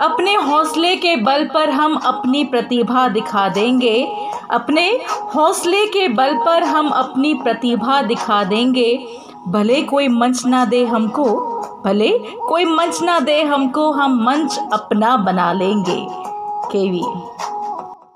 अपने हौसले के बल पर हम अपनी प्रतिभा दिखा देंगे। अपने हौसले के बल पर हम अपनी प्रतिभा दिखा देंगे। भले कोई मंच ना दे हमको, भले कोई मंच ना दे हमको, हम मंच अपना बना लेंगे। केवी।